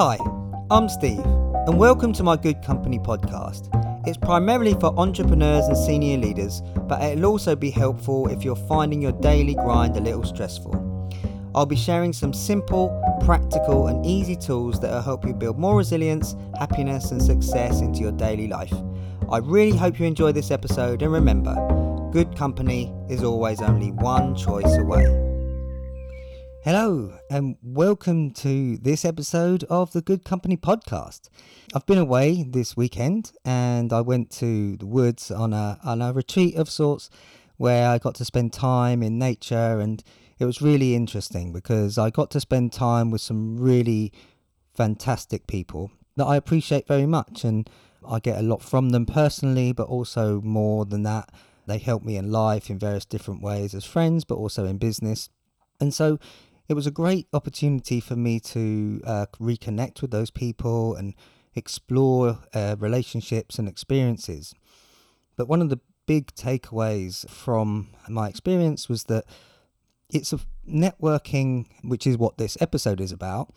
Hi, I'm Steve, and welcome to my Good Company podcast. It's primarily for entrepreneurs and senior leaders, but it'll also be helpful if you're finding your daily grind a little stressful. I'll be sharing some simple, practical, and easy tools that will help you build more resilience, happiness, and success into your daily life. I really hope you enjoy this episode, and remember, good company is always only one choice away. Hello, and welcome to this episode of the Good Company podcast. I've been away this weekend and I went to the woods on a, on a retreat of sorts where I got to spend time in nature and it was really interesting because I got to spend time with some really fantastic people that I appreciate very much and I get a lot from them personally, but also more than that, they help me in life in various different ways as friends, but also in business. And so it was a great opportunity for me to uh, reconnect with those people and explore uh, relationships and experiences. But one of the big takeaways from my experience was that it's a networking, which is what this episode is about.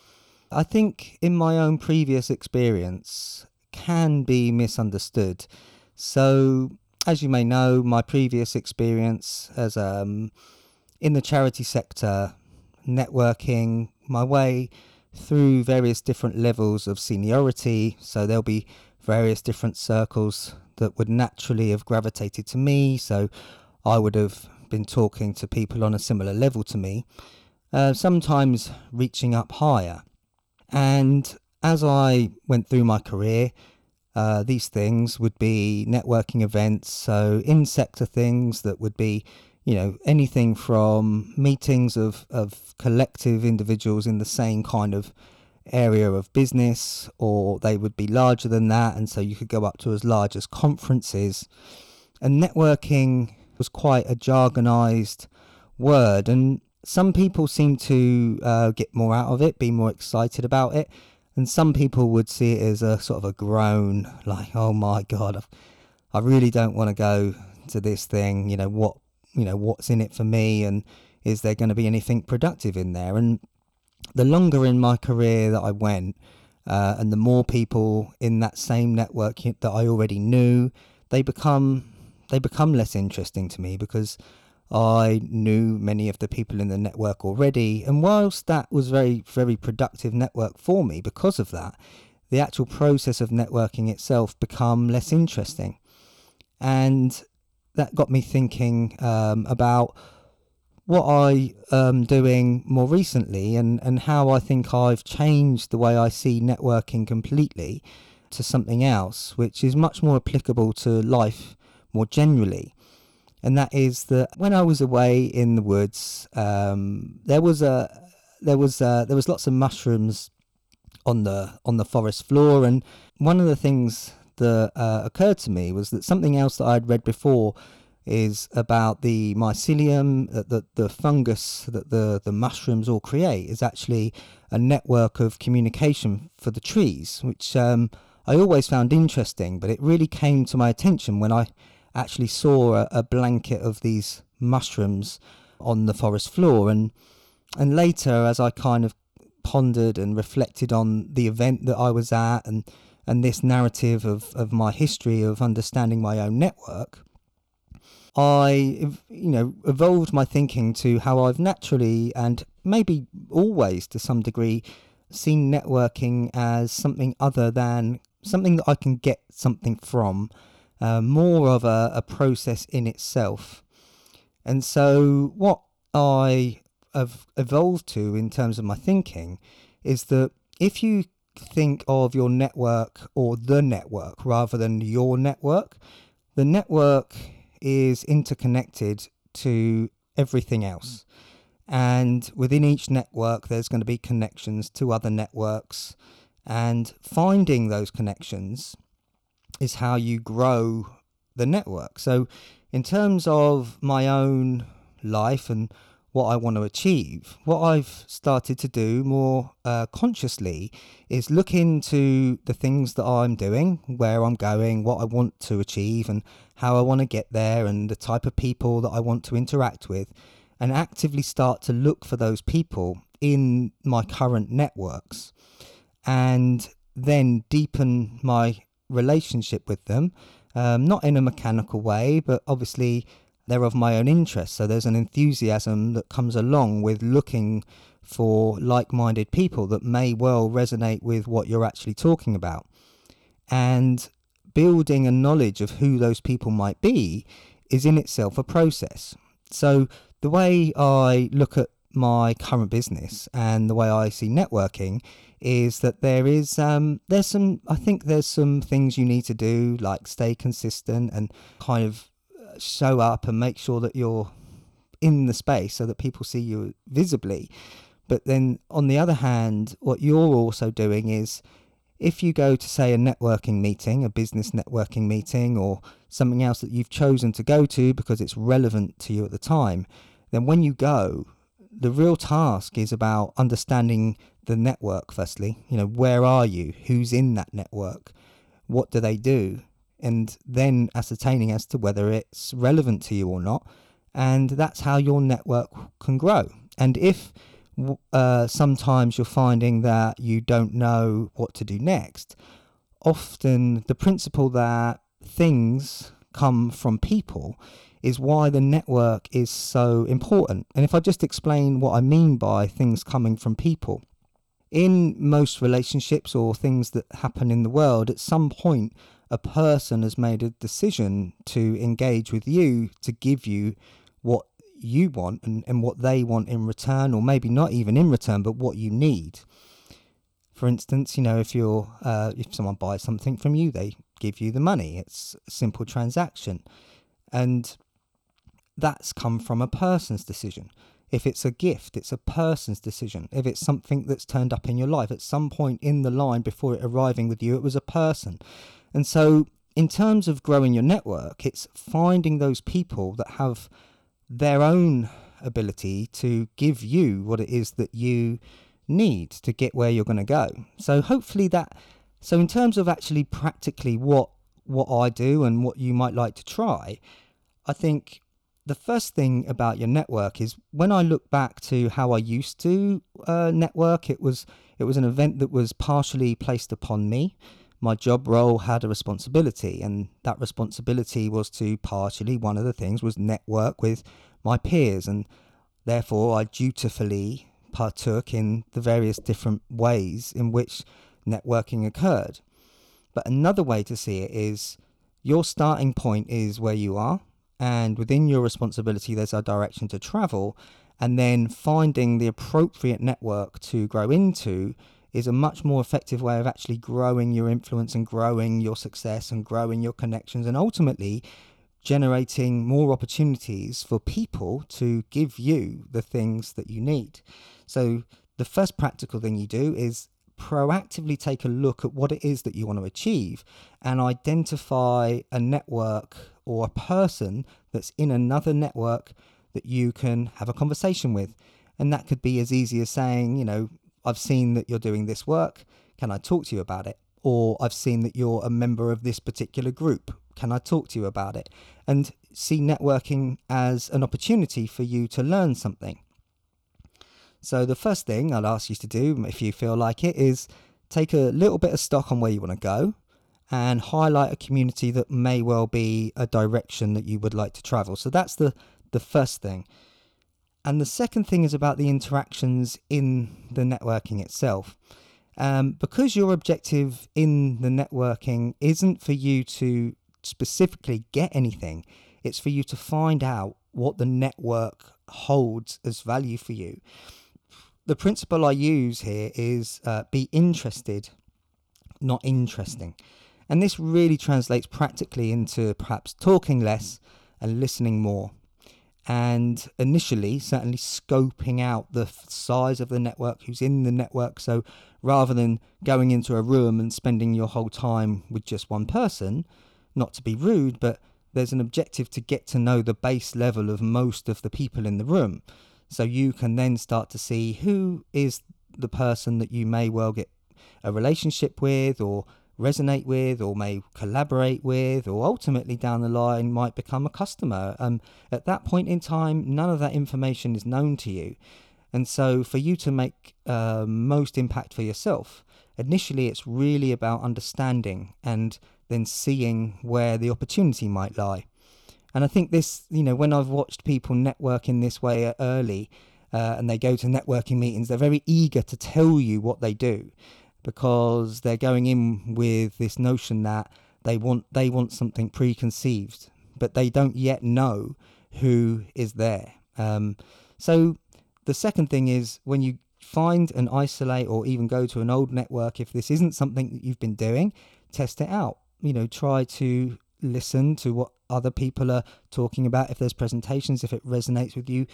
I think in my own previous experience can be misunderstood. So, as you may know, my previous experience as um, in the charity sector networking my way through various different levels of seniority. So there'll be various different circles that would naturally have gravitated to me. So I would have been talking to people on a similar level to me, uh, sometimes reaching up higher. And as I went through my career, uh, these things would be networking events, so in sector things that would be you know anything from meetings of of collective individuals in the same kind of area of business or they would be larger than that and so you could go up to as large as conferences. And networking was quite a jargonized word and some people seem to uh, get more out of it be more excited about it and some people would see it as a sort of a groan like oh my god I've, i really don't want to go to this thing you know what you know what's in it for me and is there going to be anything productive in there? And the longer in my career that I went uh, and the more people in that same network that I already knew they become they become less interesting to me because I knew many of the people in the network already. And whilst that was very very productive network for me because of that the actual process of networking itself become less interesting. And that got me thinking um, about what I am doing more recently and, and how I think I've changed the way I see networking completely to something else, which is much more applicable to life more generally. And that is that when I was away in the woods, um, there was a there was a, there was lots of mushrooms on the on the forest floor, and one of the things that uh, occurred to me was that something else that I'd read before is about the mycelium, uh, the, the fungus that the, the mushrooms all create is actually a network of communication for the trees, which um, I always found interesting, but it really came to my attention when I actually saw a, a blanket of these mushrooms on the forest floor. And, and later, as I kind of pondered and reflected on the event that I was at and and this narrative of, of my history of understanding my own network, I, you know, evolved my thinking to how I've naturally and maybe always to some degree seen networking as something other than something that I can get something from, uh, more of a, a process in itself. And so, what I have evolved to in terms of my thinking is that if you think of your network or the network rather than your network. The network is interconnected to everything else. And within each network, there's going to be connections to other networks. And finding those connections is how you grow the network. So, in terms of my own life and what I want to achieve. What I've started to do more uh, consciously is look into the things that I'm doing, where I'm going, what I want to achieve, and how I want to get there, and the type of people that I want to interact with, and actively start to look for those people in my current networks. and then deepen my relationship with them, um, not in a mechanical way, but obviously they're of my own interest. So there's an enthusiasm that comes along with looking for like minded people that may well resonate with what you're actually talking about. And building a knowledge of who those people might be is in itself a process. So the way I look at my current business and the way I see networking is that there is um, there's some I think there's some things you need to do like stay consistent and kind of show up and make sure that you're in the space so that people see you visibly. But then on the other hand, what you're also doing is if you go to say a networking meeting, a business networking meeting or something else that you've chosen to go to because it's relevant to you at the time, then when you go, the real task is about understanding the network firstly. You know where are you? Who's in that network? What do they do and then ascertaining as to whether it's relevant to you or not and that's how your network can grow and if uh, sometimes you're finding that you don't know what to do next often the principle that things come from people is why the network is so important. And if I just explain what I mean by things coming from people, in most relationships or things that happen in the world, at some point, a person has made a decision to engage with you to give you what you want and, and what they want in return, or maybe not even in return, but what you need. For instance, you know, if you're uh, if someone buys something from you, they give you the money. It's a simple transaction, and that's come from a person's decision. If it's a gift, it's a person's decision. If it's something that's turned up in your life at some point in the line before it arriving with you, it was a person. And so, in terms of growing your network, it's finding those people that have their own ability to give you what it is that you need to get where you're going to go. So, hopefully, that. So, in terms of actually practically what what I do and what you might like to try, I think the first thing about your network is when I look back to how I used to uh, network, it was it was an event that was partially placed upon me. My job role had a responsibility, and that responsibility was to partially one of the things was network with my peers, and therefore I dutifully partook in the various different ways in which networking occurred. But another way to see it is your starting point is where you are and within your responsibility there's a direction to travel and then finding the appropriate network to grow into is a much more effective way of actually growing your influence and growing your success and growing your connections and ultimately generating more opportunities for people to give you the things that you need. So, the first practical thing you do is proactively take a look at what it is that you want to achieve and identify a network or a person that's in another network that you can have a conversation with. And that could be as easy as saying, you know, I've seen that you're doing this work. Can I talk to you about it? Or I've seen that you're a member of this particular group. Can I talk to you about it? And see networking as an opportunity for you to learn something. So, the first thing I'll ask you to do, if you feel like it, is take a little bit of stock on where you want to go and highlight a community that may well be a direction that you would like to travel. So that's the, the first thing. And the second thing is about the interactions in the networking itself. Um, because your objective in the networking isn't for you to specifically get anything, it's for you to find out what the network holds as value for you. The principle I use here is uh, be interested, not interesting. And this really translates practically into perhaps talking less and listening more. And initially, certainly scoping out the size of the network, who's in the network. So rather than going into a room and spending your whole time with just one person, not to be rude, but there's an objective to get to know the base level of most of the people in the room. So you can then start to see who is the person that you may well get a relationship with or resonate with or may collaborate with or ultimately down the line might become a customer. Um, at that point in time, none of that information is known to you. And so, for you to make uh, most impact for yourself, initially it's really about understanding and then seeing where the opportunity might lie. And I think this, you know, when I've watched people network in this way early uh, and they go to networking meetings, they're very eager to tell you what they do because they're going in with this notion that they want they want something preconceived, but they don't yet know who is there. Um, so the second thing is when you find and isolate or even go to an old network, if this isn't something that you've been doing, test it out. You know, try to listen to what other people are talking about. If there's presentations, if it resonates with you,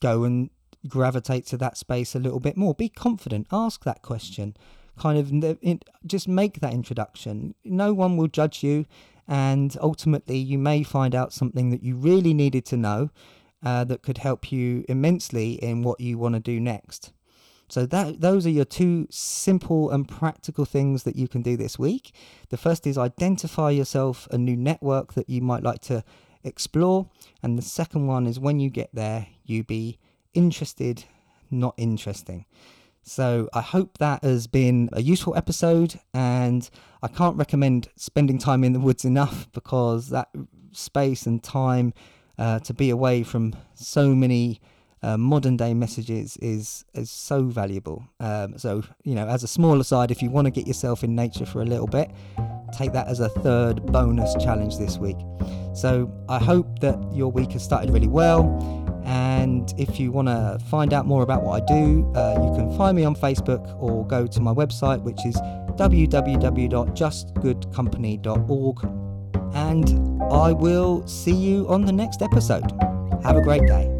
go and gravitate to that space a little bit more. Be confident, ask that question, kind of just make that introduction. No one will judge you, and ultimately, you may find out something that you really needed to know uh, that could help you immensely in what you want to do next. So that those are your two simple and practical things that you can do this week. The first is identify yourself a new network that you might like to explore, and the second one is when you get there, you be interested, not interesting. So I hope that has been a useful episode, and I can't recommend spending time in the woods enough because that space and time uh, to be away from so many uh, modern day messages is is so valuable. Um, so you know, as a smaller side, if you want to get yourself in nature for a little bit, take that as a third bonus challenge this week. So I hope that your week has started really well. And if you want to find out more about what I do, uh, you can find me on Facebook or go to my website, which is www.justgoodcompany.org. And I will see you on the next episode. Have a great day.